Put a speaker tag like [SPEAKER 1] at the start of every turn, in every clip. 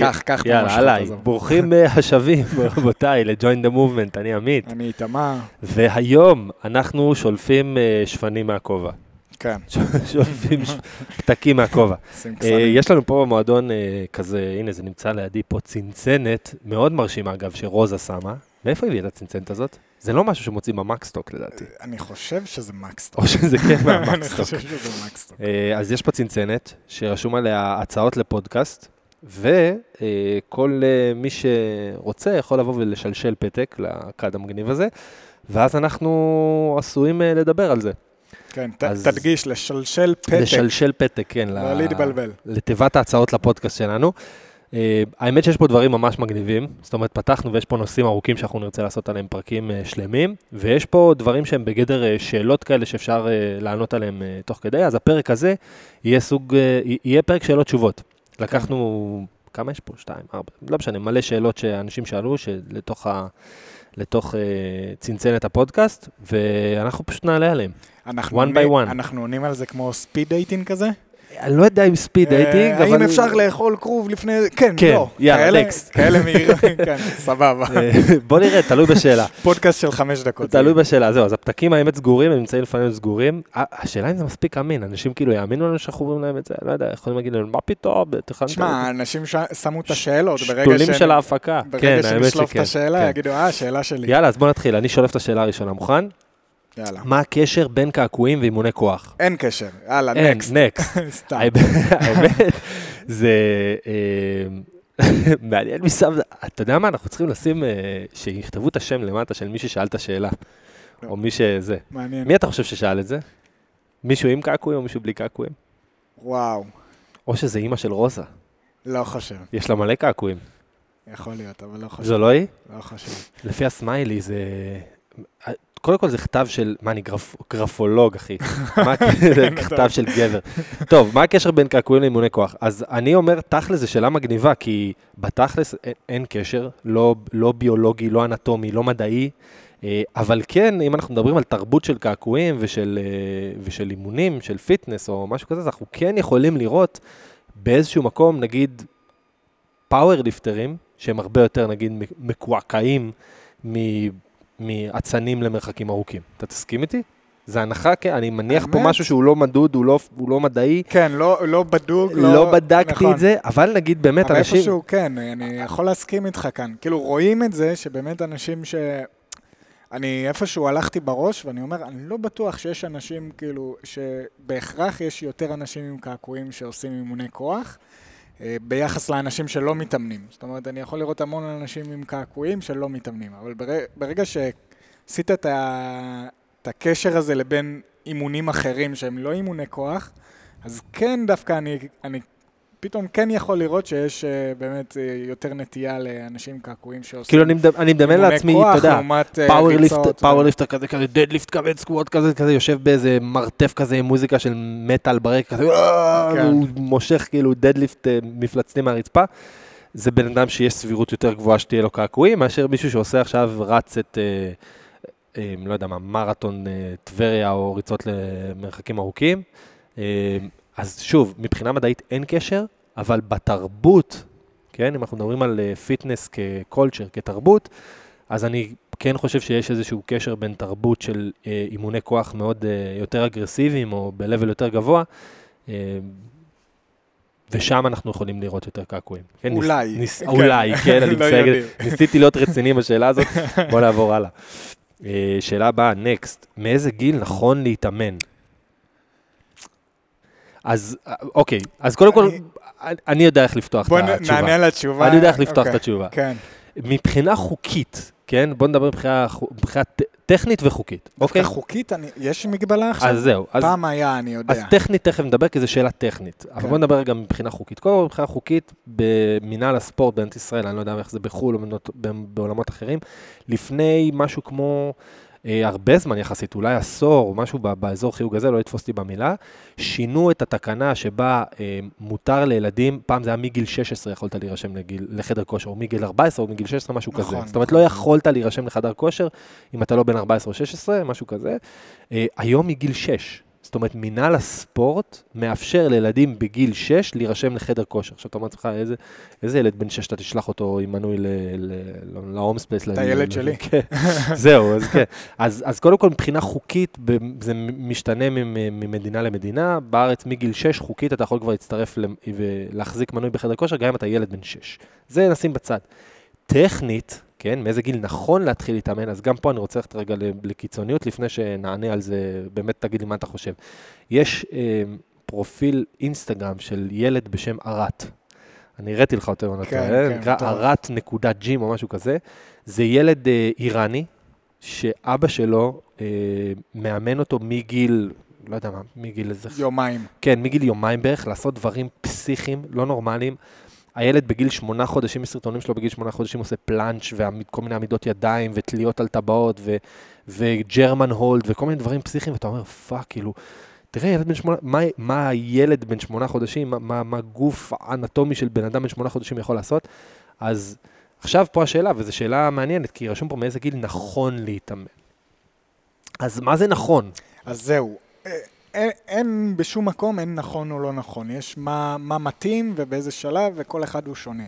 [SPEAKER 1] קח, קח את
[SPEAKER 2] יאללה,
[SPEAKER 1] המושכות
[SPEAKER 2] עליי.
[SPEAKER 1] הזו.
[SPEAKER 2] ברוכים אה, השבים, רבותיי, ל-Join the Movement, אני עמית.
[SPEAKER 1] אני איתמר,
[SPEAKER 2] והיום אנחנו שולפים אה, שפנים מהכובע.
[SPEAKER 1] כן,
[SPEAKER 2] שולפים פתקים מהכובע. אה. יש לנו פה במועדון כזה, הנה זה נמצא לידי פה צנצנת, מאוד מרשימה אגב, שרוזה שמה. מאיפה הביא את הצנצנת הזאת? זה לא משהו שמוצאים במקסטוק לדעתי.
[SPEAKER 1] אני חושב שזה מקסטוק.
[SPEAKER 2] או שזה כן
[SPEAKER 1] אני
[SPEAKER 2] מהמקסטוק.
[SPEAKER 1] חושב שזה מקסטוק.
[SPEAKER 2] אז יש פה צנצנת שרשום עליה הצעות לפודקאסט, וכל אה, מי שרוצה יכול לבוא ולשלשל פתק לכד המגניב הזה, ואז אנחנו עשויים אה, לדבר על זה.
[SPEAKER 1] כן,
[SPEAKER 2] אז-
[SPEAKER 1] תדגיש, לשלשל פתק,
[SPEAKER 2] לשלשל פתק, כן.
[SPEAKER 1] לא להתבלבל.
[SPEAKER 2] לתיבת ההצעות לפודקאסט שלנו. Uh, האמת שיש פה דברים ממש מגניבים, זאת אומרת פתחנו ויש פה נושאים ארוכים שאנחנו נרצה לעשות עליהם פרקים uh, שלמים, ויש פה דברים שהם בגדר uh, שאלות כאלה שאפשר לענות עליהם תוך כדי, אז הפרק הזה יהיה סוג, יהיה פרק שאלות תשובות. לקחנו, כמה יש פה? שתיים, ארבע, לא משנה, מלא שאלות שאנשים שאלו שלתוך ה... לתוך אה, צנצנת הפודקאסט, ואנחנו פשוט נענה עליהם.
[SPEAKER 1] אנחנו
[SPEAKER 2] one by one.
[SPEAKER 1] אנחנו עונים על זה כמו speed dating כזה?
[SPEAKER 2] אני לא יודע אם speed dating,
[SPEAKER 1] אה,
[SPEAKER 2] אבל...
[SPEAKER 1] האם אפשר לאכול כרוב לפני... כן,
[SPEAKER 2] כן,
[SPEAKER 1] לא.
[SPEAKER 2] יאללה, next.
[SPEAKER 1] כאלה מהירים, כן, סבבה.
[SPEAKER 2] אה, בוא נראה, תלוי בשאלה.
[SPEAKER 1] פודקאסט של חמש דקות.
[SPEAKER 2] תלוי בשאלה, זהו, אז הפתקים האמת סגורים, הם נמצאים לפנינו סגורים. השאלה אם זה מספיק אמין, אנשים כאילו יאמינו לנו שאנחנו אומרים להם את זה, לא יודע, יכולים להגיד לנו, מה פתאום, תכננת...
[SPEAKER 1] שמע, אנשים שמו את השאלות, ברגע
[SPEAKER 2] שתולים
[SPEAKER 1] שהם-
[SPEAKER 2] של ההפקה. כן,
[SPEAKER 1] ברגע
[SPEAKER 2] האמת
[SPEAKER 1] שנשלוף את. השאלה,
[SPEAKER 2] כן.
[SPEAKER 1] יגידו, אה, שאלה שלי.
[SPEAKER 2] יאללה, אז בוא נתחיל, אני שולף את השאלה הראשונה, מוכן?
[SPEAKER 1] יאללה.
[SPEAKER 2] מה הקשר בין קעקועים ואימוני כוח?
[SPEAKER 1] אין קשר, יאללה,
[SPEAKER 2] אין,
[SPEAKER 1] נקסט.
[SPEAKER 2] נקסט.
[SPEAKER 1] סתם.
[SPEAKER 2] האמת, זה אה, מעניין מסב... אתה יודע מה, אנחנו צריכים לשים, אה, שיכתבו את השם למטה של מי ששאל את השאלה,
[SPEAKER 1] לא.
[SPEAKER 2] או מי שזה.
[SPEAKER 1] מעניין.
[SPEAKER 2] מי אתה חושב ששאל את זה? מישהו עם קעקועים או מישהו בלי קעקועים?
[SPEAKER 1] וואו,
[SPEAKER 2] או שזה אימא של רוזה,
[SPEAKER 1] לא חושב.
[SPEAKER 2] יש לה מלא קעקועים.
[SPEAKER 1] יכול להיות, אבל לא חושב.
[SPEAKER 2] זו לא היא?
[SPEAKER 1] לא חושב.
[SPEAKER 2] לפי הסמיילי זה... קודם כל זה כתב של, מה אני גרפ... גרפולוג אחי, מה זה כתב של גבר. טוב, מה הקשר בין קעקועים לאימוני כוח? אז אני אומר, תכל'ס זו שאלה מגניבה, כי בתכל'ס אין, אין קשר, לא, לא ביולוגי, לא אנטומי, לא מדעי, אה, אבל כן, אם אנחנו מדברים על תרבות של קעקועים ושל, אה, ושל אימונים, של fitness או משהו כזה, אז אנחנו כן יכולים לראות באיזשהו מקום, נגיד, power ליפטרים, שהם הרבה יותר, נגיד, מקועקעים מ- מאצנים למרחקים ארוכים. אתה תסכים איתי? זה הנחה, כן, אני מניח פה
[SPEAKER 1] האמת?
[SPEAKER 2] משהו שהוא לא מדוד, הוא לא, הוא לא מדעי,
[SPEAKER 1] כן, לא לא בדוק,
[SPEAKER 2] לא, לא בדקתי
[SPEAKER 1] נכון.
[SPEAKER 2] את זה, אבל נגיד באמת
[SPEAKER 1] אבל
[SPEAKER 2] אנשים...
[SPEAKER 1] איפשהו כן, אני יכול להסכים איתך כאן. כאילו, רואים את זה שבאמת אנשים ש... אני איפשהו הלכתי בראש, ואני אומר, אני לא בטוח שיש אנשים, כאילו, שבהכרח יש יותר אנשים עם קעקועים שעושים אימוני כוח, ביחס לאנשים שלא מתאמנים. זאת אומרת, אני יכול לראות המון אנשים עם קעקועים שלא מתאמנים, אבל ברגע שעשית את, ה... את הקשר הזה לבין אימונים אחרים שהם לא אימוני כוח, אז כן, דווקא אני, אני פתאום כן יכול לראות שיש אה, באמת אה, יותר נטייה לאנשים קעקועים שעושים
[SPEAKER 2] כאילו אני, מדמ- אני מדמיין לעצמי, אתה יודע,
[SPEAKER 1] אה,
[SPEAKER 2] power lift,
[SPEAKER 1] ריצות ו-
[SPEAKER 2] power lifter כזה, כזה deadlift כבד, squat כזה, כזה, יושב באיזה מרתף כזה עם מוזיקה של מטאל ברקע, כזה,
[SPEAKER 1] כן.
[SPEAKER 2] הוא מושך כאילו deadlift מפלצתי מהרצפה. זה בן אדם שיש סבירות יותר גבוהה שתהיה לו קעקועים, מאשר מישהו שעושה עכשיו רץ את, לא יודע מה, מרתון טבריה או ריצות למרחקים ארוכים. אה, אז שוב, מבחינה מדעית אין קשר, אבל בתרבות, כן, אם אנחנו מדברים על אה, fitness כ culture, כתרבות, אז אני כן חושב שיש איזשהו קשר בין תרבות של אה, אימוני כוח מאוד אה, יותר אגרסיביים או ב-level יותר גבוה, אה, ושם אנחנו יכולים לראות יותר קעקועים. כן, ניס-
[SPEAKER 1] אולי.
[SPEAKER 2] ניס,
[SPEAKER 1] כן.
[SPEAKER 2] אולי, כן, אני
[SPEAKER 1] לא
[SPEAKER 2] בסדר,
[SPEAKER 1] יודעים.
[SPEAKER 2] ניסיתי להיות רציני בשאלה הזאת, בוא נעבור הלאה. אה, שאלה הבאה, next, מאיזה גיל נכון להתאמן? אז אוקיי, אז קודם כל,
[SPEAKER 1] אני-
[SPEAKER 2] יודע איך לפתוח
[SPEAKER 1] בוא
[SPEAKER 2] את התשובה.
[SPEAKER 1] נענה לתשובה.
[SPEAKER 2] אני יודע איך לפתוח את
[SPEAKER 1] אוקיי,
[SPEAKER 2] התשובה.
[SPEAKER 1] כן.
[SPEAKER 2] מבחינה חוקית, כן? בוא נדבר מבחינה, מבחינה טכנית וחוקית, אוקיי?
[SPEAKER 1] חוקית, אני- יש מגבלה עכשיו?
[SPEAKER 2] אז זהו, אז,
[SPEAKER 1] פעם היה, אני יודע.
[SPEAKER 2] אז טכנית תכף נדבר, כי זו שאלה טכנית. אבל
[SPEAKER 1] כן.
[SPEAKER 2] בוא נדבר רגע מבחינה חוקית. קודם כל, מבחינה חוקית, במינהל הספורט במדינת ישראל, אני לא יודע איך זה בחו"ל או בעולמות אחרים, לפני משהו כמו הרבה זמן יחסית, אולי עשור, או משהו באזור חיוג הזה, לא לתפוס אותי במילה, שינו את התקנה שבה אה, מותר לילדים, פעם זה היה מגיל 16 יכולת להירשם לגיל, לחדר כושר, או מגיל 14 או מגיל 16, משהו
[SPEAKER 1] נכון,
[SPEAKER 2] כזה. זאת אומרת,
[SPEAKER 1] נכון.
[SPEAKER 2] לא יכולת להירשם לחדר כושר אם אתה לא בן 14 או 16, משהו כזה. אה, היום מגיל 6. זאת אומרת, מינהל הספורט מאפשר לילדים בגיל 6 להירשם לחדר כושר. עכשיו אתה אומר לעצמך, איזה, איזה ילד בן 6 אתה תשלח אותו עם מנוי ל Holmes Place?
[SPEAKER 1] את הילד שלי.
[SPEAKER 2] כן, זהו, אז כן. אז, אז קודם כל, מבחינה חוקית, זה משתנה ממ- ממדינה למדינה. בארץ, מגיל 6, חוקית, אתה יכול כבר להצטרף ולהחזיק מנוי בחדר כושר, גם אם אתה ילד בן 6. זה נשים בצד. טכנית, כן, מאיזה גיל נכון להתחיל להתאמן, אז גם פה אני רוצה ללכת רגע לקיצוניות, לפני שנענה על זה, באמת תגיד לי מה אתה חושב. יש אה, פרופיל אינסטגרם של ילד בשם ארת. אני הראיתי לך אותו,
[SPEAKER 1] כן,
[SPEAKER 2] טועה,
[SPEAKER 1] כן,
[SPEAKER 2] נקרא. ארת נקודה ג'ים או משהו כזה. זה ילד אה, איראני, שאבא שלו אה, מאמן אותו מגיל, לא יודע מה, מגיל איזה
[SPEAKER 1] יומיים.
[SPEAKER 2] כן, מגיל יומיים בערך, לעשות דברים פסיכיים, לא נורמליים. הילד בגיל שמונה חודשים, הסרטונים שלו בגיל שמונה חודשים עושה planche וכל מיני עמידות ידיים ותליות על טבעות ו German hold וכל מיני דברים פסיכיים, ואתה אומר, fuck, כאילו, תראה, ילד בן שמונה, מה, מה הילד בן שמונה חודשים, מה, מה, מה גוף האנטומי של בן אדם בן שמונה חודשים יכול לעשות? אז עכשיו פה השאלה, וזו שאלה מעניינת, כי רשום פה מאיזה גיל נכון להתאמן. אז מה זה נכון?
[SPEAKER 1] אז זהו. אין, אין בשום מקום, אין נכון או לא נכון. יש מה, מה מתאים ובאיזה שלב, וכל אחד הוא שונה.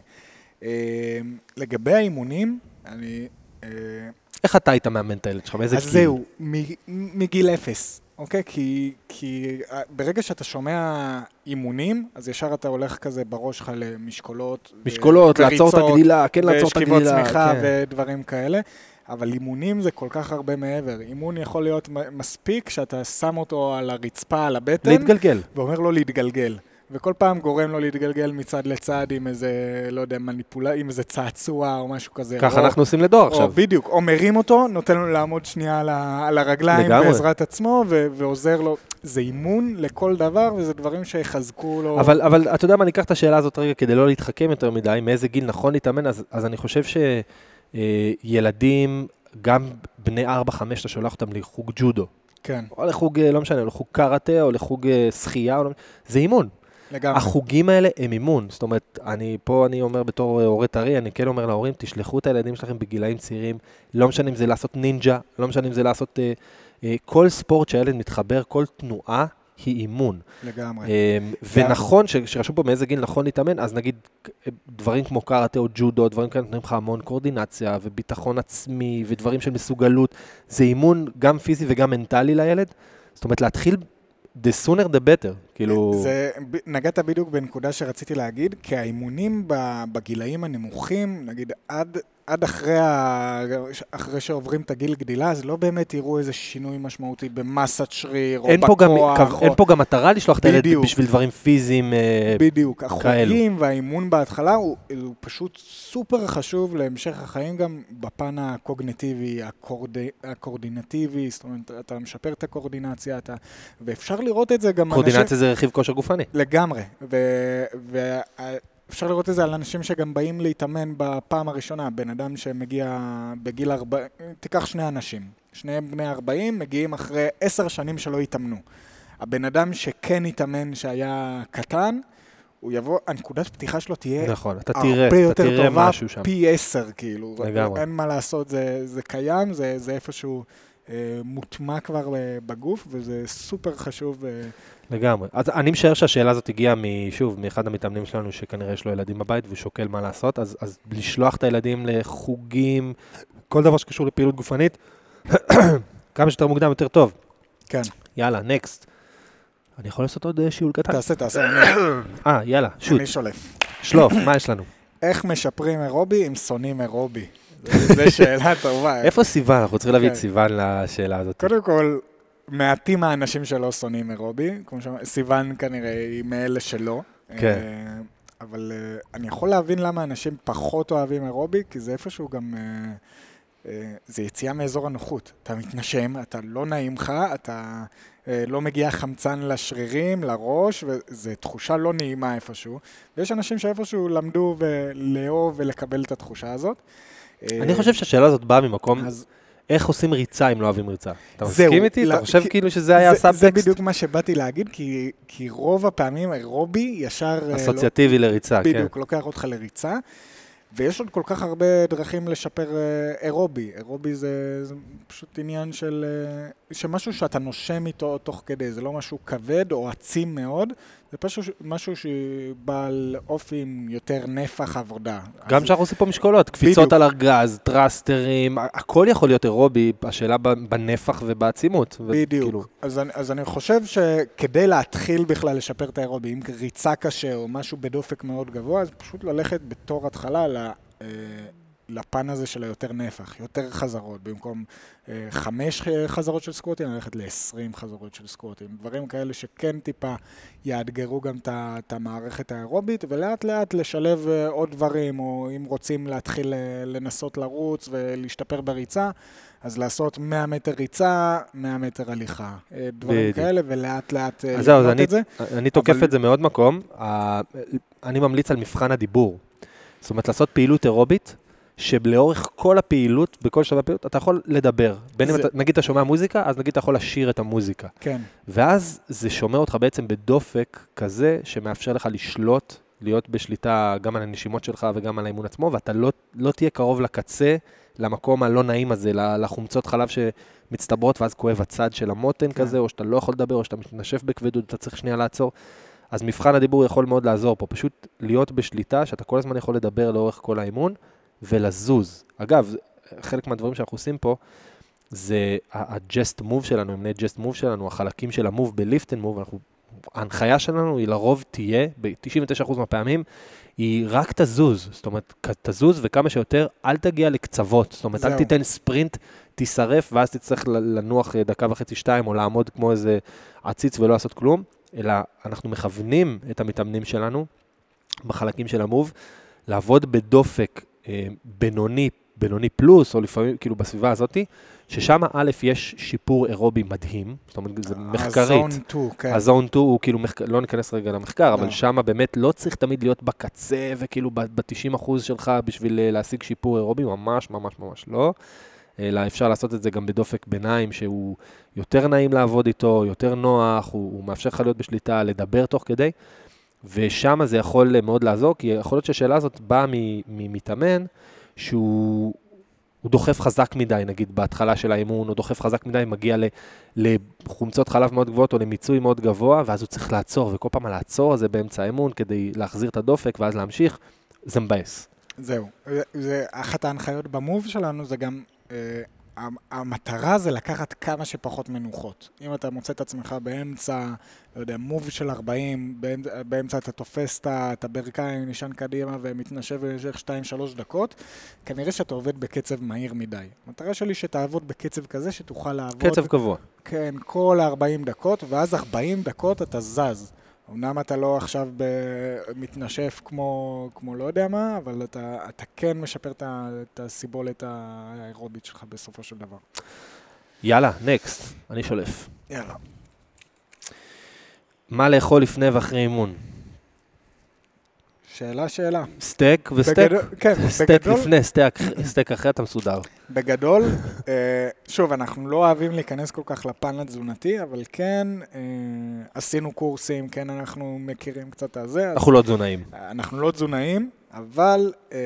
[SPEAKER 1] אה, לגבי האימונים, אני... אה,
[SPEAKER 2] איך אתה היית מאמן את הילד שלך? מאיזה
[SPEAKER 1] אז
[SPEAKER 2] גיל?
[SPEAKER 1] זהו, מ- מגיל אפס, אוקיי? כי, כי אה, ברגע שאתה שומע אימונים, אז ישר אתה הולך כזה בראש שלך למשקולות. ו-
[SPEAKER 2] משקולות, לעצור את הגדילה, כן לעצור את
[SPEAKER 1] ושכיבות
[SPEAKER 2] הגדילה.
[SPEAKER 1] צמיחה
[SPEAKER 2] כן.
[SPEAKER 1] ודברים כאלה. אבל אימונים זה כל כך הרבה מעבר. אימון יכול להיות מספיק שאתה שם אותו על הרצפה, על הבטן,
[SPEAKER 2] להתגלגל.
[SPEAKER 1] ואומר לו להתגלגל. וכל פעם גורם לו להתגלגל מצד לצד עם איזה, לא יודע, מניפולה, עם איזה צעצוע או משהו כזה.
[SPEAKER 2] ככה
[SPEAKER 1] או-
[SPEAKER 2] אנחנו עושים לדור
[SPEAKER 1] או
[SPEAKER 2] עכשיו.
[SPEAKER 1] בדיוק, או מרים אותו, נותן לו לעמוד שנייה על, ה, על הרגליים
[SPEAKER 2] לגמרי.
[SPEAKER 1] בעזרת עצמו, ו, ועוזר לו. זה אימון לכל דבר, וזה דברים שיחזקו לו.
[SPEAKER 2] אבל, אבל אתה יודע מה, אני אקח את השאלה הזאת רגע כדי לא להתחכם יותר מדי, מאיזה גיל נכון להתאמן, אז, אז אני חושב שילדים, גם בני 4-5, אתה שולח אותם לחוג ג'ודו,
[SPEAKER 1] כן,
[SPEAKER 2] או לחוג, אה, לא משנה, לחוג קראטה, או לחוג אה, שחייה, או לא... זה אימון.
[SPEAKER 1] לגמרי.
[SPEAKER 2] החוגים האלה הם אימון. זאת אומרת, אני פה אני אומר בתור אה, הורה טרי, אני כן אומר להורים, תשלחו את הילדים שלכם בגילאים צעירים, לא משנה אם זה לעשות נינג'ה, לא משנה אם זה לעשות... אה, אה, כל ספורט שהילד מתחבר, כל תנועה היא אימון.
[SPEAKER 1] לגמרי.
[SPEAKER 2] אמ, ונכון, שרשום פה מאיזה גיל נכון להתאמן, אז נגיד דברים כמו קראטה או ג'ודו, דברים כאלה נותנים לך המון קואורדינציה וביטחון עצמי ודברים של מסוגלות. זה אימון גם פיזי וגם מנטלי לילד. זאת אומרת, להתחיל the sooner the better. כאילו,
[SPEAKER 1] זה, נגעת בדיוק בנקודה שרציתי להגיד, כי האימונים בגילאים הנמוכים, נגיד עד, עד אחרי, ה, אחרי שעוברים את הגיל גדילה, אז לא באמת יראו איזה שינוי משמעותי במסת שריר או בכוח.
[SPEAKER 2] גם,
[SPEAKER 1] או...
[SPEAKER 2] אין פה גם מטרה לשלוח את הילד. בשביל דברים פיזיים. אה,
[SPEAKER 1] בדיוק,
[SPEAKER 2] כאלו.
[SPEAKER 1] החוגים והאימון בהתחלה הוא, הוא פשוט סופר חשוב להמשך החיים גם בפן הקוגניטיבי, הקורד... הקורדינטיבי, זאת אומרת, אתה משפר את הקורדינציה, אתה... ואפשר לראות את זה גם
[SPEAKER 2] קואורדינציה זה רכיב כושר גופני.
[SPEAKER 1] לגמרי, ואפשר לראות את זה על אנשים שגם באים להתאמן בפעם הראשונה, בן אדם שמגיע בגיל 40, תיקח שני אנשים, שניהם בני 40, מגיעים אחרי עשר שנים שלא התאמנו. הבן אדם שכן התאמן שהיה קטן, הוא יבוא, הנקודת פתיחה שלו תהיה
[SPEAKER 2] נכון, אתה תראה,
[SPEAKER 1] הרבה יותר
[SPEAKER 2] תראה
[SPEAKER 1] טובה,
[SPEAKER 2] משהו שם.
[SPEAKER 1] פי עשר, כאילו.
[SPEAKER 2] לגמרי.
[SPEAKER 1] אין מה לעשות, זה, זה קיים, זה, זה איפשהו אה, מוטמע כבר אה, בגוף, וזה סופר חשוב. אה,
[SPEAKER 2] לגמרי. אז אני משער שהשאלה הזאת הגיעה, שוב, מאחד המתאמנים שלנו, שכנראה יש לו ילדים בבית והוא שוקל מה לעשות, אז, אז לשלוח את הילדים לחוגים, כל דבר שקשור לפעילות גופנית, כמה שיותר מוקדם יותר טוב.
[SPEAKER 1] כן,
[SPEAKER 2] יאללה, נקסט. אני יכול לעשות עוד אה, שיעול קטן?
[SPEAKER 1] תעשה, תעשה,
[SPEAKER 2] אה, יאללה, שוט,
[SPEAKER 1] אני שולף.
[SPEAKER 2] שלוף, מה יש לנו?
[SPEAKER 1] איך משפרים אירובי אם שונאים אירובי? זו שאלה טובה.
[SPEAKER 2] איפה סיוון? אנחנו צריכים להביא את
[SPEAKER 1] כן.
[SPEAKER 2] סיוון לשאלה הזאת.
[SPEAKER 1] קודם כל, מעטים האנשים שלא שונאים אירובי, כמו שאמרתי, סיוון כנראה היא מאלה שלא.
[SPEAKER 2] כן.
[SPEAKER 1] אה, אבל אה, אני יכול להבין למה אנשים פחות אוהבים אירובי, כי זה איפשהו גם... אה, זה יציאה מאזור הנוחות. אתה מתנשם, אתה לא נעים לך, אתה לא מגיע חמצן לשרירים, לראש, וזו תחושה לא נעימה איפשהו. ויש אנשים שאיפשהו למדו לאהוב ולקבל את התחושה הזאת.
[SPEAKER 2] אני חושב שהשאלה הזאת באה ממקום,
[SPEAKER 1] אז
[SPEAKER 2] איך עושים ריצה אם לא אוהבים ריצה? אתה מסכים איתי?
[SPEAKER 1] לא,
[SPEAKER 2] אתה חושב
[SPEAKER 1] כי-
[SPEAKER 2] כאילו שזה היה
[SPEAKER 1] זה, זה? בדיוק מה שבאתי להגיד, כי, כי רוב הפעמים אירובי ישר... אה,
[SPEAKER 2] אסוציאטיבי לריצה,
[SPEAKER 1] לא,
[SPEAKER 2] כן.
[SPEAKER 1] בדיוק, לוקח אותך לריצה. ויש עוד כל כך הרבה דרכים לשפר אה, אירובי. אירובי זה, זה פשוט עניין של... אה, שמשהו שאתה נושם איתו תוך כדי, זה לא משהו כבד או עצים מאוד, זה פשוט משהו שבעל אופי עם יותר נפח עבודה.
[SPEAKER 2] גם
[SPEAKER 1] אז-
[SPEAKER 2] עושים פה משקולות, קפיצות
[SPEAKER 1] בדיוק.
[SPEAKER 2] על ארגז, טרסטרים, הכל יכול להיות אירובי, השאלה בנפח ובעצימות.
[SPEAKER 1] בדיוק.
[SPEAKER 2] כאילו,
[SPEAKER 1] אז אני, אז אני חושב שכדי להתחיל בכלל לשפר את האירובי, אם ריצה קשה או משהו בדופק מאוד גבוה, אז פשוט ללכת בתור התחלה ל, אה, לפן הזה של היותר נפח, יותר חזרות. במקום אה, חמש חזרות של סקווטים, ללכת ל-20 חזרות של סקווטים. דברים כאלה שכן טיפה יאתגרו גם את המערכת האירובית, ולאט לאט לשלב אה, עוד דברים, או אם רוצים להתחיל אה, לנסות לרוץ ולהשתפר בריצה, אז לעשות 100 מטר ריצה, 100 מטר הליכה. אה, דברים
[SPEAKER 2] בדיוק.
[SPEAKER 1] כאלה, ולאט לאט אה,
[SPEAKER 2] אז זהו, אז אני,
[SPEAKER 1] את זה.
[SPEAKER 2] אני תוקף
[SPEAKER 1] אבל-
[SPEAKER 2] את זה מעוד מקום. אני ממליץ על מבחן הדיבור. זאת אומרת, לעשות פעילות אירובית, שלאורך כל הפעילות, בכל שלב הפעילות, אתה יכול לדבר. בין אם
[SPEAKER 1] זה-
[SPEAKER 2] אתה, נגיד אתה שומע מוזיקה, אז נגיד אתה יכול לשיר את המוזיקה.
[SPEAKER 1] כן,
[SPEAKER 2] ואז זה שומר אותך בעצם בדופק כזה, שמאפשר לך לשלוט, להיות בשליטה גם על הנשימות שלך וגם על האימון עצמו, ואתה לא, לא תהיה קרוב לקצה, למקום הלא נעים הזה, לחומצות חלב שמצטברות, ואז כואב הצד של המותן
[SPEAKER 1] כן.
[SPEAKER 2] כזה, או שאתה לא יכול לדבר, או שאתה מתנשף בכבדות, אתה צריך שנייה לעצור. אז מבחן הדיבור יכול מאוד לעזור פה, פשוט להיות בשליטה, שאתה כל הזמן יכול לדבר לאורך כל האימון, ולזוז. אגב, חלק מהדברים שאנחנו עושים פה, זה ה just move שלנו, אמני just move שלנו, החלקים של ה move ב lift and move, אנחנו, ההנחיה שלנו היא לרוב תהיה, ב-99% מהפעמים, היא רק תזוז, זאת אומרת, תזוז וכמה שיותר, אל תגיע לקצוות, זאת אומרת, אל. תיתן ספרינט, תישרף, ואז תצטרך לנוח אה, דקה וחצי, שתיים, או לעמוד כמו איזה עציץ ולא לעשות כלום, אלא אנחנו מכוונים את המתאמנים שלנו בחלקים של ה move, לעבוד בדופק בינוני, בינוני פלוס, או לפעמים, כאילו בסביבה הזאתי, ששם א', יש שיפור אירובי מדהים, זאת אומרת, זה מחקרית.
[SPEAKER 1] הזון 2, כן.
[SPEAKER 2] הזון 2 הוא כאילו, מחק... לא ניכנס רגע למחקר, אבל
[SPEAKER 1] לא.
[SPEAKER 2] שם באמת לא צריך תמיד להיות בקצה וכאילו ב-90% שלך בשביל אה, להשיג שיפור אירובי, ממש ממש ממש לא. אלא אפשר לעשות את זה גם בדופק ביניים, שהוא יותר נעים לעבוד איתו, יותר נוח, הוא, הוא מאפשר לך להיות בשליטה, לדבר תוך כדי, ושם זה יכול מאוד לעזור, כי יכול להיות שהשאלה הזאת באה ממתאמן שהוא הוא דוחף חזק מדי, נגיד, בהתחלה של האימון, הוא דוחף חזק מדי, מגיע לחומצות חלב מאוד גבוהות או למיצוי מאוד גבוה, ואז הוא צריך לעצור, וכל פעם לעצור הזה באמצע האימון כדי להחזיר את הדופק ואז להמשיך, זה מבאס.
[SPEAKER 1] זהו. זה- זה אחת ההנחיות במוב שלנו, זה גם... אה, המטרה זה לקחת כמה שפחות מנוחות. אם אתה מוצא את עצמך באמצע, לא יודע, מוב של 40, באמצע, באמצע אתה תופס את הברכיים, נשען קדימה ומתנשב במשך 2-3 דקות, כנראה שאתה עובד בקצב מהיר מדי. המטרה שלי שתעבוד בקצב כזה שתוכל לעבוד...
[SPEAKER 2] קצב קבוע.
[SPEAKER 1] כן, כל ה-40 דקות, ואז 40 דקות אתה זז. אמנם אתה לא עכשיו ב... מתנשף כמו, כמו לא יודע מה, אבל אתה, אתה כן משפר את הסיבולת האירובית שלך בסופו של דבר.
[SPEAKER 2] יאללה, next, אני שולף.
[SPEAKER 1] יאללה.
[SPEAKER 2] מה לאכול לפני ואחרי אימון?
[SPEAKER 1] שאלה, שאלה.
[SPEAKER 2] סטייק וסטייק?
[SPEAKER 1] בגדול, כן,
[SPEAKER 2] סטייק
[SPEAKER 1] בגדול,
[SPEAKER 2] לפני, סטייק, סטייק אחרי, אתה מסודר.
[SPEAKER 1] בגדול, אה, שוב, אנחנו לא אוהבים להיכנס כל כך לפן התזונתי, אבל כן, אה, עשינו קורסים, כן, אנחנו מכירים קצת את. אז
[SPEAKER 2] אנחנו לא תזונאים.
[SPEAKER 1] אנחנו לא תזונאים, אבל אה,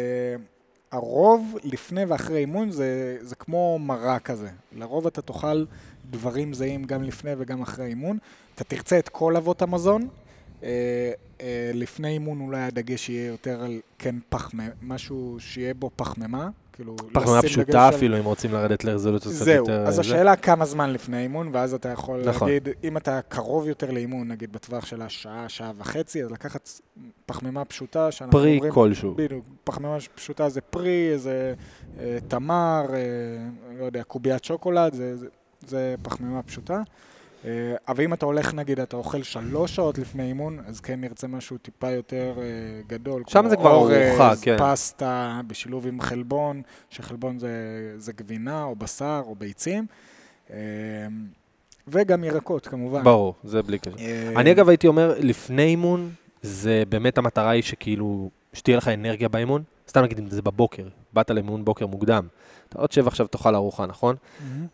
[SPEAKER 1] הרוב לפני ואחרי אימון זה, זה כמו מראה כזה. לרוב אתה תאכל דברים זהים גם לפני וגם אחרי אימון. אתה תרצה את כל אבות המזון. אה, אה, לפני אימון אולי הדגש יהיה יותר על כן פחמימה, משהו שיהיה בו פחמימה. כאילו,
[SPEAKER 2] פחמימה פשוטה
[SPEAKER 1] על-
[SPEAKER 2] אפילו, אם רוצים לרדת לרזולוציות קצת
[SPEAKER 1] זהו,
[SPEAKER 2] יותר...
[SPEAKER 1] אז
[SPEAKER 2] זה.
[SPEAKER 1] השאלה כמה זמן לפני האימון, ואז אתה יכול
[SPEAKER 2] נכון.
[SPEAKER 1] להגיד, אם אתה קרוב יותר לאימון, נגיד בטווח של השעה, שעה וחצי, אז לקחת פחמימה פשוטה, שאנחנו
[SPEAKER 2] פרי
[SPEAKER 1] אומרים...
[SPEAKER 2] כלשהו.
[SPEAKER 1] בדיוק, פחמימה פשוטה זה פרי, זה אה, תמר, אה, לא יודע, קוביית שוקולד, זה, זה, זה פחמימה פשוטה. אה, אבל אם אתה הולך, נגיד, אתה אוכל שלוש שעות לפני אימון, אז כן נרצה משהו טיפה יותר אה, גדול.
[SPEAKER 2] שם
[SPEAKER 1] כמו
[SPEAKER 2] זה כבר ארוחה, כן.
[SPEAKER 1] פסטה, בשילוב עם חלבון, שחלבון זה, זה גבינה או בשר או ביצים. אה, וגם ירקות, כמובן.
[SPEAKER 2] ברור, זה בלי קשר. אני אגב הייתי אומר, לפני אימון, זה באמת המטרה היא שכאילו, שתהיה לך אנרגיה באימון. סתם נגיד אם זה בבוקר, באת לאימון בוקר מוקדם, אתה עוד שב עכשיו תאכל ארוחה, נכון?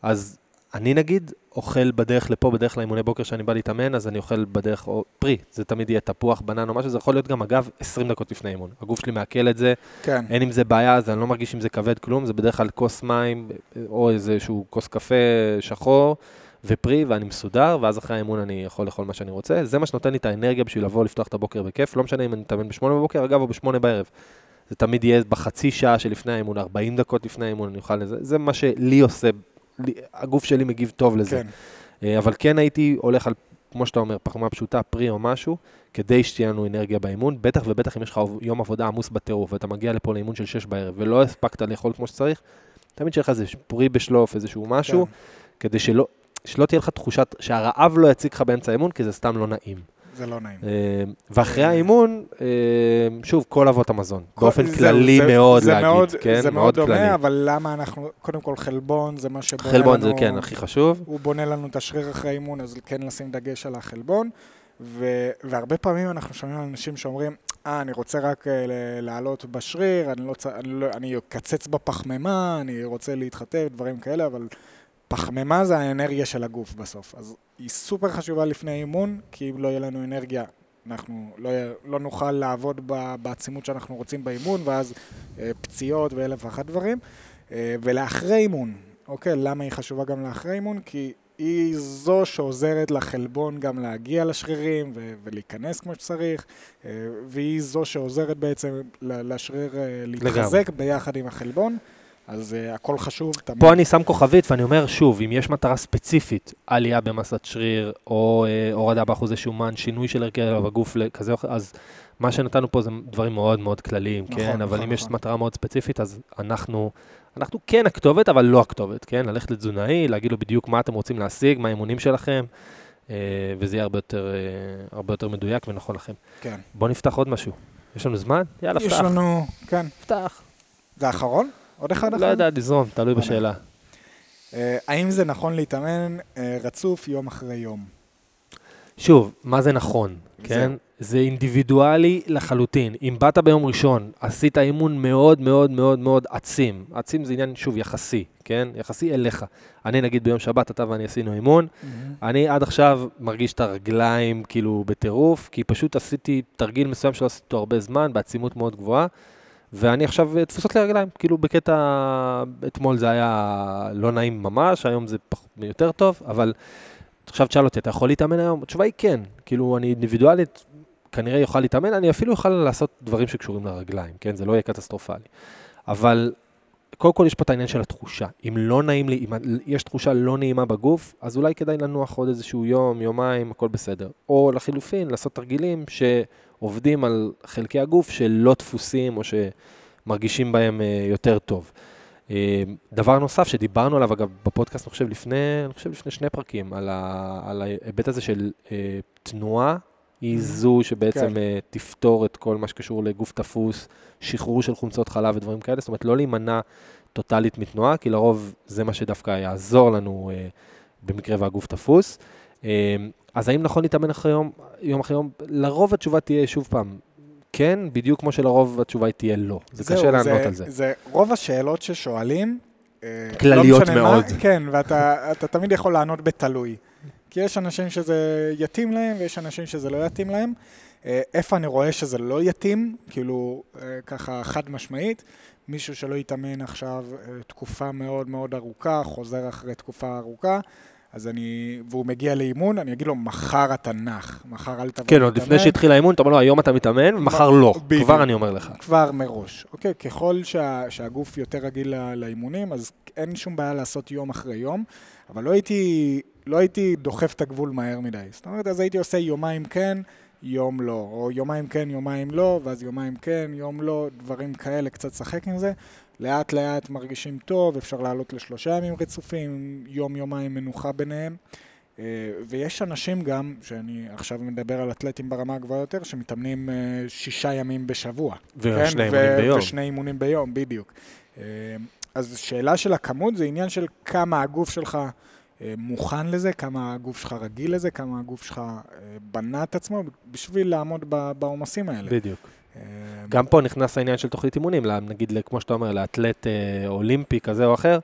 [SPEAKER 2] אז אני נגיד אוכל בדרך לפה, בדרך לאימוני בוקר שאני בא להתאמן, אז אני אוכל בדרך, או פרי, זה תמיד יהיה תפוח, בנן או משהו, זה יכול להיות גם, אגב, 20 דקות לפני אימון. הגוף שלי מעכל את זה,
[SPEAKER 1] כן.
[SPEAKER 2] אין עם זה בעיה, אז אני לא מרגיש עם זה כבד כלום, זה בדרך כלל כוס מים, או איזשהו כוס קפה שחור, ופרי, ואני מסודר, ואז אחרי האימון אני יכול לאכול מה שאני רוצה. זה מה שנותן לי את האנרגיה בשביל לבוא לפתוח את הבוקר בכיף, לא משנה אם אני מתאמן ב-8 בבוקר, אגב, או ב-8 בערב. זה תמיד יהיה בחצי שעה שלפני האימון, 40 דקות לפני האימון, אני אוכל לזה. זה מה שלי עושה, הגוף שלי מגיב טוב לזה.
[SPEAKER 1] כן.
[SPEAKER 2] אה, אבל כן הייתי הולך על, כמו שאתה אומר, פחמימה פשוטה, פרי או משהו, כדי שתהיה לנו אנרגיה באימון, בטח ובטח אם יש לך יום עבודה עמוס בטירוף, ואתה מגיע לפה לאימון של 6 בערב, ולא הספקת לאכול כמו שצריך, תמיד שיהיה לך איזה פרי בשלוף, איזשהו משהו,
[SPEAKER 1] כן.
[SPEAKER 2] כדי שלא, שלא תהיה לך תחושת, שהרעב לא יציג לך באמצע האימון, כי זה סתם לא נעים.
[SPEAKER 1] זה לא נעים.
[SPEAKER 2] אה, ואחרי האימון, אה, שוב, כל אבות המזון, באופן כללי מאוד להגיד, כן?
[SPEAKER 1] זה מאוד. דומה, אבל למה אנחנו, קודם כל חלבון זה מה שבונה
[SPEAKER 2] חלבון זה
[SPEAKER 1] לנו-
[SPEAKER 2] כן, הכי חשוב.
[SPEAKER 1] הוא בונה לנו את השריר אחרי האימון, אז כן לשים דגש על החלבון. ו- והרבה פעמים אנחנו שומעים על אנשים שאומרים, אה, אני רוצה רק אה, לעלות בשריר, אני, לא, צ- אני, לא, אני אקצץ בפחמימה, אני רוצה להתחתב, דברים כאלה, אבל פחמימה זה האנרגיה של הגוף בסוף. אז היא סופר חשובה לפני אימון, כי אם לא יהיה לנו אנרגיה, אנחנו לא, לא נוכל לעבוד בעצימות שאנחנו רוצים באימון, ואז אה, פציעות ואלף ואחת דברים. אה, ולאחרי אימון, אוקיי, למה היא חשובה גם לאחרי אימון? כי היא זו שעוזרת לחלבון גם להגיע לשרירים ו- ולהיכנס כמו שצריך, אה, והיא זו שעוזרת בעצם לשריר להתחזק ביחד עם החלבון, אז אה, הכל חשוב תמיד.
[SPEAKER 2] פה אני שם כוכבית ואני אומר שוב, אם יש מטרה ספציפית, עלייה במסת שריר, או אה, הורדה באחוזי שומן, שינוי של הרכב הגוף כזה או אחר, אז מה שנתנו פה זה דברים מאוד מאוד כלליים,
[SPEAKER 1] נכון,
[SPEAKER 2] כן? אבל
[SPEAKER 1] נכון,
[SPEAKER 2] אם יש
[SPEAKER 1] נכון.
[SPEAKER 2] מטרה מאוד ספציפית, אז אנחנו, אנחנו כן הכתובת, אבל לא הכתובת, כן? ללכת לתזונאי, להגיד לו בדיוק מה אתם רוצים להשיג, מה האימונים שלכם, אה, וזה יהיה הרבה יותר, אה, הרבה יותר מדויק ונכון לכם.
[SPEAKER 1] כן.
[SPEAKER 2] בואו נפתח עוד משהו. יש לנו זמן? יאללה,
[SPEAKER 1] יש
[SPEAKER 2] פתח.
[SPEAKER 1] לנו, כן.
[SPEAKER 2] פתח.
[SPEAKER 1] זה האחרון? עוד אחד
[SPEAKER 2] לא
[SPEAKER 1] אחרון?
[SPEAKER 2] יודע, לזרום, תלוי
[SPEAKER 1] בוא
[SPEAKER 2] בשאלה.
[SPEAKER 1] אה, האם זה נכון להתאמן אה, רצוף יום אחרי יום?
[SPEAKER 2] שוב, מה זה נכון, כן? זה אינדיבידואלי לחלוטין. אם באת ביום ראשון, עשית אימון מאוד מאוד מאוד מאוד עצים. עצים זה עניין, שוב, יחסי, כן? יחסי אליך. אני נגיד ביום שבת, אתה ואני עשינו אימון, אני עד עכשיו מרגיש את הרגליים כאילו בטירוף, כי פשוט עשיתי תרגיל מסוים שלא עשיתי אותו הרבה זמן, בעצימות מאוד גבוהה, ואני עכשיו, אה, תפוסות לי הרגליים, כאילו בקטע, אתמול זה היה לא נעים ממש, היום זה פח, יותר טוב, אבל עכשיו תשאל אותי, אתה יכול להתאמן היום? התשובה היא כן, כאילו אני אינדיבידואלית, כנראה יוכל להתאמן, אני אפילו אוכל לעשות דברים שקשורים לרגליים, כן? זה לא יהיה קטסטרופלי. אבל קודם כל יש פה את העניין של התחושה. אם לא נעים לי, אם יש תחושה לא נעימה בגוף, אז אולי כדאי לנוח עוד איזשהו יום, יומיים, הכל בסדר. או לחילופין, לעשות תרגילים שעובדים על חלקי הגוף שלא דפוסים או שמרגישים בהם אה, יותר טוב. אה, דבר נוסף שדיברנו עליו, אגב, בפודקאסט, אני חושב, לפני, אני חושב, לפני שני פרקים, על, ה, על ההיבט הזה של אה, תנועה, היא זו שבעצם
[SPEAKER 1] כן.
[SPEAKER 2] אה, תפתור את כל מה שקשור לגוף תפוס, שחרור של חומצות חלב ודברים כאלה, זאת אומרת, לא להימנע טוטאלית מתנועה, כי לרוב זה מה שדווקא יעזור לנו אה, במקרה והגוף תפוס. אה, אז האם נכון להתאמן אחרי יום, יום אחרי יום? לרוב התשובה תהיה, שוב פעם, כן, בדיוק כמו שלרוב התשובה היא תהיה לא. זה
[SPEAKER 1] זהו,
[SPEAKER 2] קשה לענות על זה.
[SPEAKER 1] זה רוב השאלות ששואלים. אה,
[SPEAKER 2] כלליות
[SPEAKER 1] לא
[SPEAKER 2] מאוד.
[SPEAKER 1] מה, כן, ואתה אתה תמיד יכול לענות בתלוי. כי יש אנשים שזה יתאים להם, ויש אנשים שזה לא יתאים להם. אה, איפה אני רואה שזה לא יתאים, כאילו, אה, ככה חד משמעית, מישהו שלא יתאמן עכשיו תקופה מאוד מאוד ארוכה, חוזר אחרי תקופה ארוכה, אז אני, והוא מגיע לאימון, אני אגיד לו, מחר אתה נח, מחר אל תבוא
[SPEAKER 2] כן, עוד לפני
[SPEAKER 1] להתאמן."
[SPEAKER 2] שהתחיל האימון, אתה אומר לו, היום אתה מתאמן, מחר לא.
[SPEAKER 1] בדיוק.
[SPEAKER 2] כבר אני אומר לך.
[SPEAKER 1] כבר מראש. אוקיי, ככל שה, שהגוף יותר רגיל לאימונים, אז אין שום בעיה לעשות יום אחרי יום, אבל לא הייתי, לא הייתי דוחף את הגבול מהר מדי. זאת אומרת, אז הייתי עושה יומיים כן, יום לא, או יומיים כן, יומיים לא, ואז יומיים כן, יום לא, דברים כאלה, קצת לשחק עם זה. לאט לאט מרגישים טוב, אפשר לעלות לשלושה ימים רצופים, יום-יומיים מנוחה ביניהם. אה, ויש אנשים גם, שאני עכשיו מדבר על אתלטים ברמה הגבוהה יותר, שמתאמנים אה, שישה ימים בשבוע.
[SPEAKER 2] ושני
[SPEAKER 1] כן,
[SPEAKER 2] אימונים
[SPEAKER 1] ו-
[SPEAKER 2] ביום.
[SPEAKER 1] ושני אימונים ביום, בדיוק. אה, אז שאלה של הכמות זה עניין של כמה הגוף שלך מוכן לזה, כמה הגוף שלך רגיל לזה, כמה הגוף שלך אה, בנה את עצמו בשביל לעמוד בעומסים האלה.
[SPEAKER 2] בדיוק.
[SPEAKER 1] אה,
[SPEAKER 2] גם פה נכנס העניין של תוכנית אימונים, נגיד, כמו שאתה אומר, לאתלט אה, אולימפי כזה או אחר,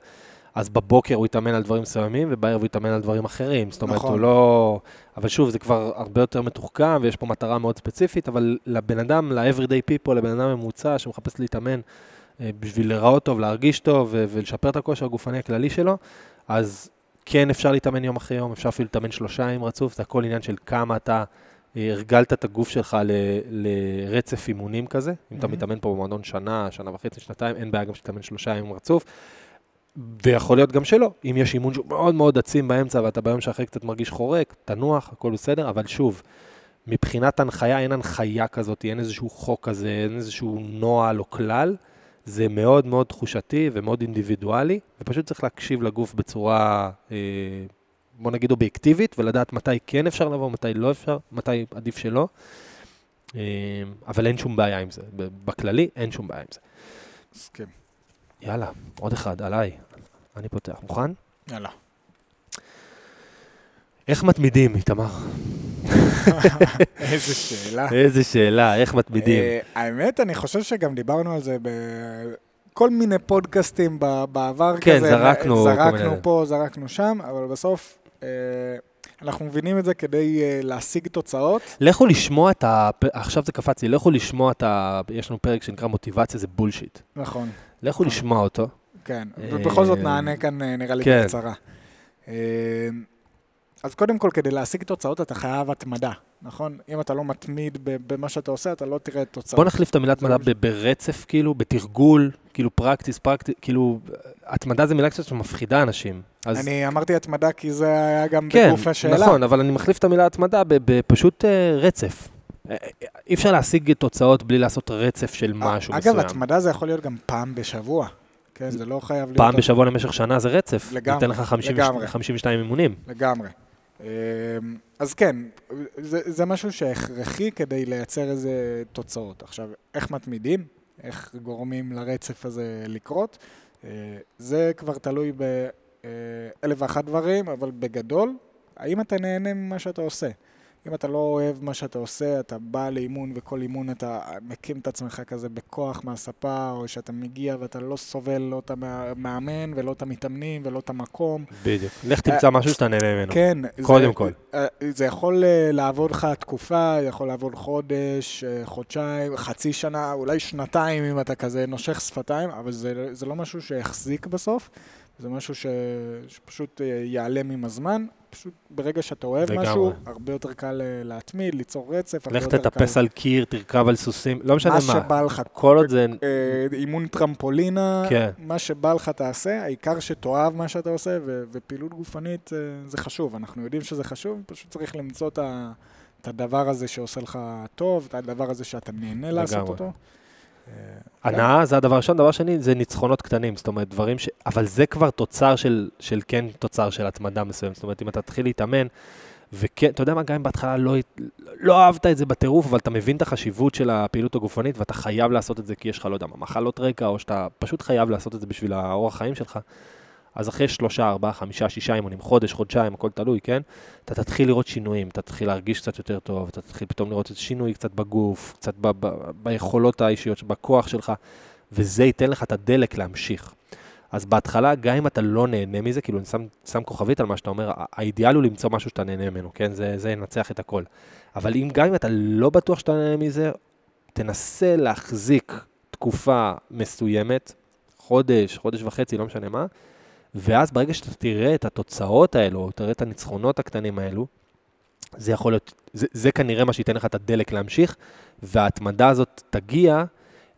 [SPEAKER 2] אז בבוקר הוא יתאמן על דברים מסוימים, ובערב הוא יתאמן על דברים אחרים. זאת אומרת,
[SPEAKER 1] נכון.
[SPEAKER 2] הוא לא... אבל שוב, זה כבר הרבה יותר מתוחכם, ויש פה מטרה מאוד ספציפית, אבל לבן אדם, ל-everyday people, לבן אדם ממוצע שמחפש להתאמן אה, בשביל להיראות טוב, להרגיש טוב ולשפר את הכושר הגופני הכללי שלו, אז כן אפשר להתאמן יום אחרי יום, אפשר אפילו להתאמן שלושה ימים רצוף, זה הכל עניין של כמה אתה אה, הרגלת את הגוף שלך ל- לרצף אימונים כזה. אם אתה
[SPEAKER 1] מהמם.
[SPEAKER 2] מתאמן פה במועדון שנה, שנה וחצי, שנתיים, אין בעיה גם שתתאמן שלושה ימים רצוף. ויכול להיות גם שלא, אם יש אימון שהוא מאוד מאוד עצים באמצע ואתה ביום שאחרי קצת מרגיש חורק, תנוח, הכל בסדר, אבל שוב, מבחינת הנחיה, אין הנחיה כזאת, אין איזשהו חוק כזה, אין איזשהו נוהל או כלל. זה מאוד מאוד תחושתי ומאוד אינדיבידואלי, ופשוט צריך להקשיב לגוף בצורה, אה, בוא נגיד אובייקטיבית, ולדעת מתי כן אפשר לבוא, מתי לא אפשר, מתי עדיף שלא. אה, אבל אין שום בעיה עם זה. בכללי, אין שום בעיה עם זה.
[SPEAKER 1] מסכים.
[SPEAKER 2] יאללה, עוד אחד, עליי. אני פותח. מוכן?
[SPEAKER 1] יאללה.
[SPEAKER 2] איך מתמידים, איתמר?
[SPEAKER 1] איזה שאלה.
[SPEAKER 2] איזה שאלה, איך מתמידים?
[SPEAKER 1] אה, האמת, אני חושב שגם דיברנו על זה בכל מיני פודקאסטים בעבר
[SPEAKER 2] כן,
[SPEAKER 1] כזה.
[SPEAKER 2] זרקנו כל
[SPEAKER 1] זרקנו
[SPEAKER 2] מיני-
[SPEAKER 1] פה, זרקנו שם, אבל בסוף אה, אנחנו מבינים את זה כדי אה, להשיג תוצאות.
[SPEAKER 2] לכו לשמוע את ה... עכשיו זה קפץ לי, לכו לשמוע את ה... יש לנו פרק שנקרא מוטיבציה, זה בולשיט.
[SPEAKER 1] נכון,
[SPEAKER 2] לכו
[SPEAKER 1] נכון.
[SPEAKER 2] לשמוע אותו.
[SPEAKER 1] כן. ובכל זאת נענה כאן, אה, נראה לי,
[SPEAKER 2] כן.
[SPEAKER 1] בקצרה. אז קודם כל, כדי להשיג תוצאות, אתה חייב התמדה, נכון? אם אתה לא מתמיד במה שאתה עושה, אתה לא תראה תוצאות.
[SPEAKER 2] בוא נחליף את המילה התמדה ב- ברצף, כאילו, בתרגול, כאילו פרקטיס, פרקטיס, כאילו, התמדה זה מילה קצת שמפחידה אנשים. אז
[SPEAKER 1] אני אמרתי התמדה כי זה היה גם
[SPEAKER 2] כן,
[SPEAKER 1] בגוף השאלה.
[SPEAKER 2] נכון, אבל אני מחליף את המילה התמדה בפשוט אה, רצף. אה, אה, אי אפשר להשיג תוצאות בלי לעשות רצף של משהו
[SPEAKER 1] אגב,
[SPEAKER 2] מסוים.
[SPEAKER 1] התמדה זה יכול להיות גם פעם בשבוע. כן, זה לא חייב להיות...
[SPEAKER 2] פעם בשבוע למשך שנה זה רצף.
[SPEAKER 1] לגמרי,
[SPEAKER 2] ניתן לך 50
[SPEAKER 1] לגמרי.
[SPEAKER 2] 52 אימונים.
[SPEAKER 1] לגמרי. אמ, אז כן, זה, זה משהו שהכרחי כדי לייצר איזה תוצאות. עכשיו, איך מתמידים? איך גורמים לרצף הזה לקרות? אה, זה כבר תלוי באלף ואחת דברים, אבל בגדול, האם אתה נהנה ממה שאתה עושה? אם אתה לא אוהב מה שאתה עושה, אתה בא לאימון וכל אימון אתה מקים את עצמך כזה בכוח מהספה, או שאתה מגיע ואתה לא סובל לא את המאמן ולא את המתאמנים ולא את המקום.
[SPEAKER 2] בדיוק. לך תמצא משהו שאתה נהנה ממנו.
[SPEAKER 1] כן.
[SPEAKER 2] קודם כל.
[SPEAKER 1] אה, זה יכול אה, לעבוד לך תקופה, יכול לעבוד חודש, אה, חודשיים, חצי שנה, אולי שנתיים אם אתה כזה נושך שפתיים, אבל זה, זה לא משהו שיחזיק בסוף, זה משהו ש, שפשוט אה, ייעלם עם הזמן. פשוט ברגע שאתה אוהב
[SPEAKER 2] לגמרי.
[SPEAKER 1] משהו, הרבה יותר קל אה, להתמיד, ליצור רצף, הרבה
[SPEAKER 2] לך
[SPEAKER 1] יותר קל.
[SPEAKER 2] תטפס על קיר, תרכב על סוסים, לא משנה
[SPEAKER 1] מה
[SPEAKER 2] מה.
[SPEAKER 1] שבא לך,
[SPEAKER 2] כל עוד זה...
[SPEAKER 1] אה, אימון טרמפולינה,
[SPEAKER 2] כן.
[SPEAKER 1] מה שבא לך תעשה, העיקר שתאהב מה שאתה עושה, ו- ופעילות גופנית זה חשוב, אנחנו יודעים שזה חשוב, פשוט צריך למצוא את, ה- את הדבר הזה שעושה לך טוב, את הדבר הזה שאתה נהנה לעשות
[SPEAKER 2] לגמרי.
[SPEAKER 1] אותו. אה,
[SPEAKER 2] הנאה זה הדבר הראשון, דבר שני זה ניצחונות קטנים, זאת אומרת דברים ש... אבל זה כבר תוצר של, של כן תוצר של התמדה מסוימת, זאת אומרת אם אתה תתחיל להתאמן, וכן, אתה יודע מה, גם אם בהתחלה לא, לא אהבת את זה בטירוף, אבל אתה מבין את החשיבות של הפעילות הגופנית ואתה חייב לעשות את זה כי יש לך, לא יודע מחלות רקע, או שאתה פשוט חייב לעשות את זה בשביל האורח חיים שלך, אז אחרי שלושה, ארבעה, חמישה, שישה אימונים, חודש, חודשיים, הכל תלוי, כן? אתה תתחיל לראות שינויים, אתה תתחיל להרגיש קצת יותר טוב, אתה תתחיל פתאום לראות איזה שינוי קצת בגוף, קצת ב- ב- ביכולות האישיות, בכוח שלך, וזה ייתן לך את הדלק להמשיך. אז בהתחלה, גם אם אתה לא נהנה מזה, כאילו אני שם, שם כוכבית על מה שאתה אומר, האידיאל הוא למצוא משהו שאתה נהנה ממנו, כן? זה, זה ינצח את הכל. אבל אם, גם אם אתה לא בטוח שאתה נהנה מזה, תנסה להחזיק תקופה מסוימת, חודש, חודש וחצי, לא משנה מה, ואז ברגע שאתה תראה את התוצאות האלו, או תראה את הניצחונות הקטנים האלו, זה יכול להיות, זה, זה כנראה מה שייתן לך את הדלק להמשיך, וההתמדה הזאת תגיע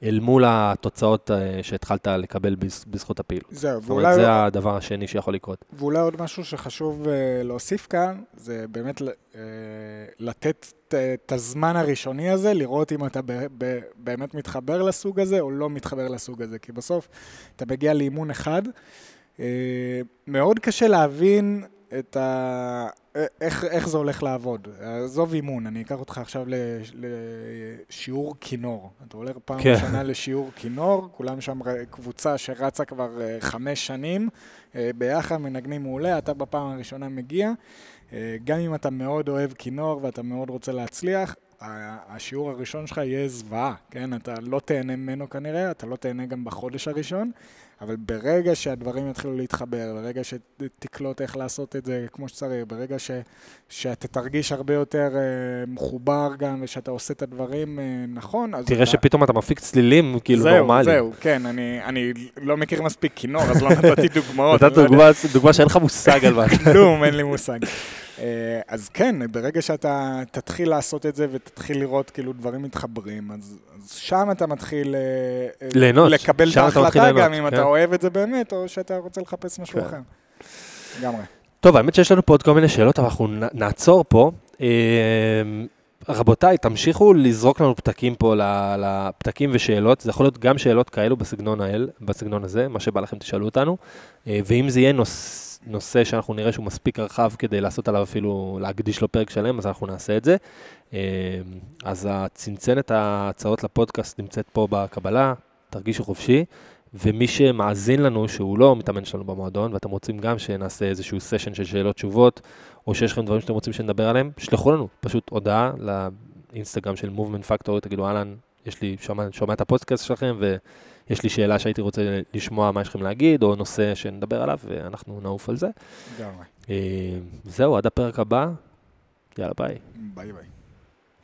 [SPEAKER 2] אל מול התוצאות אה, שהתחלת לקבל בז- בזכות הפעילות.
[SPEAKER 1] זהו,
[SPEAKER 2] זאת אומרת,
[SPEAKER 1] ואולי,
[SPEAKER 2] זה הדבר השני שיכול לקרות.
[SPEAKER 1] ואולי עוד משהו שחשוב אה, להוסיף כאן, זה באמת אה, לתת את- הזמן הראשוני הזה, לראות אם אתה באמת מתחבר לסוג הזה או לא מתחבר לסוג הזה, כי בסוף אתה מגיע לאימון אחד, מאוד קשה להבין את ה... אה, איך, איך זה הולך לעבוד. עזוב אימון, אני אקח אותך עכשיו לש- לשיעור כינור. אתה הולך פעם
[SPEAKER 2] כן.
[SPEAKER 1] ראשונה לשיעור כינור, כולם שם קבוצה שרצה כבר אה, חמש שנים, אה, ביחד מנגנים מעולה, אתה בפעם הראשונה מגיע. אה, גם אם אתה מאוד אוהב כינור ואתה מאוד רוצה להצליח, השיעור הראשון שלך יהיה זוועה, כן? אתה לא תהנה ממנו כנראה, אתה לא תהנה גם בחודש הראשון, אבל ברגע שהדברים יתחילו להתחבר, ברגע שתקלוט איך לעשות את זה כמו שצריך, ברגע ש, שאתה תרגיש הרבה יותר אה, מחובר גם, ושאתה עושה את הדברים אה, נכון, אז
[SPEAKER 2] תראה
[SPEAKER 1] אתה...
[SPEAKER 2] שפתאום אתה מפיק צלילים כאילו
[SPEAKER 1] זהו,
[SPEAKER 2] נורמליים.
[SPEAKER 1] זהו, כן, אני, אני לא מכיר מספיק כינור, אז לא נתתי דוגמאות.
[SPEAKER 2] נתת
[SPEAKER 1] לא
[SPEAKER 2] דוגמה, דוגמה שאין לך מושג על מה.
[SPEAKER 1] כלום, אין לי מושג. אה, אז כן, ברגע שאתה תתחיל לעשות את זה ותתחיל לראות כאילו דברים מתחברים, אז, אז שם אתה מתחיל אה, אה,
[SPEAKER 2] ליהנות,
[SPEAKER 1] לקבל את ההחלטה
[SPEAKER 2] ליהנות,
[SPEAKER 1] גם אם
[SPEAKER 2] כן.
[SPEAKER 1] אתה אוהב את זה באמת, או שאתה רוצה לחפש משהו
[SPEAKER 2] כן.
[SPEAKER 1] אחר. לגמרי.
[SPEAKER 2] טוב, האמת שיש לנו פה עוד כל מיני שאלות, אבל אנחנו נעצור פה. רבותיי, תמשיכו לזרוק לנו פתקים פה, לפתקים ושאלות. זה יכול להיות גם שאלות כאלו בסגנון, האל, בסגנון הזה, מה שבא לכם תשאלו אותנו. ואם זה יהיה נוס, נושא שאנחנו נראה שהוא מספיק רחב כדי לעשות עליו אפילו, להקדיש לו פרק שלם, אז אנחנו נעשה את זה. אה, אז הצנצנת ההצעות לפודקאסט נמצאת פה בקבלה, תרגישו חופשי. ומי שמאזין לנו, שהוא לא מתאמן שלנו במועדון, ואתם רוצים גם שנעשה איזשהו סשן של שאלות תשובות, או שיש לכם דברים שאתם רוצים שנדבר עליהם, שלחו לנו פשוט הודעה לאינסטגרם של Movement Factory, תגידו, אהלן, יש לי, שומע, שומע את הפודקאסט שלכם, ויש לי שאלה שהייתי רוצה לשמוע מה יש לכם להגיד, או נושא שנדבר עליו, ואנחנו נעוף על זה. אה, זהו, עד הפרק הבא, יאללה ביי.
[SPEAKER 1] ביי ביי.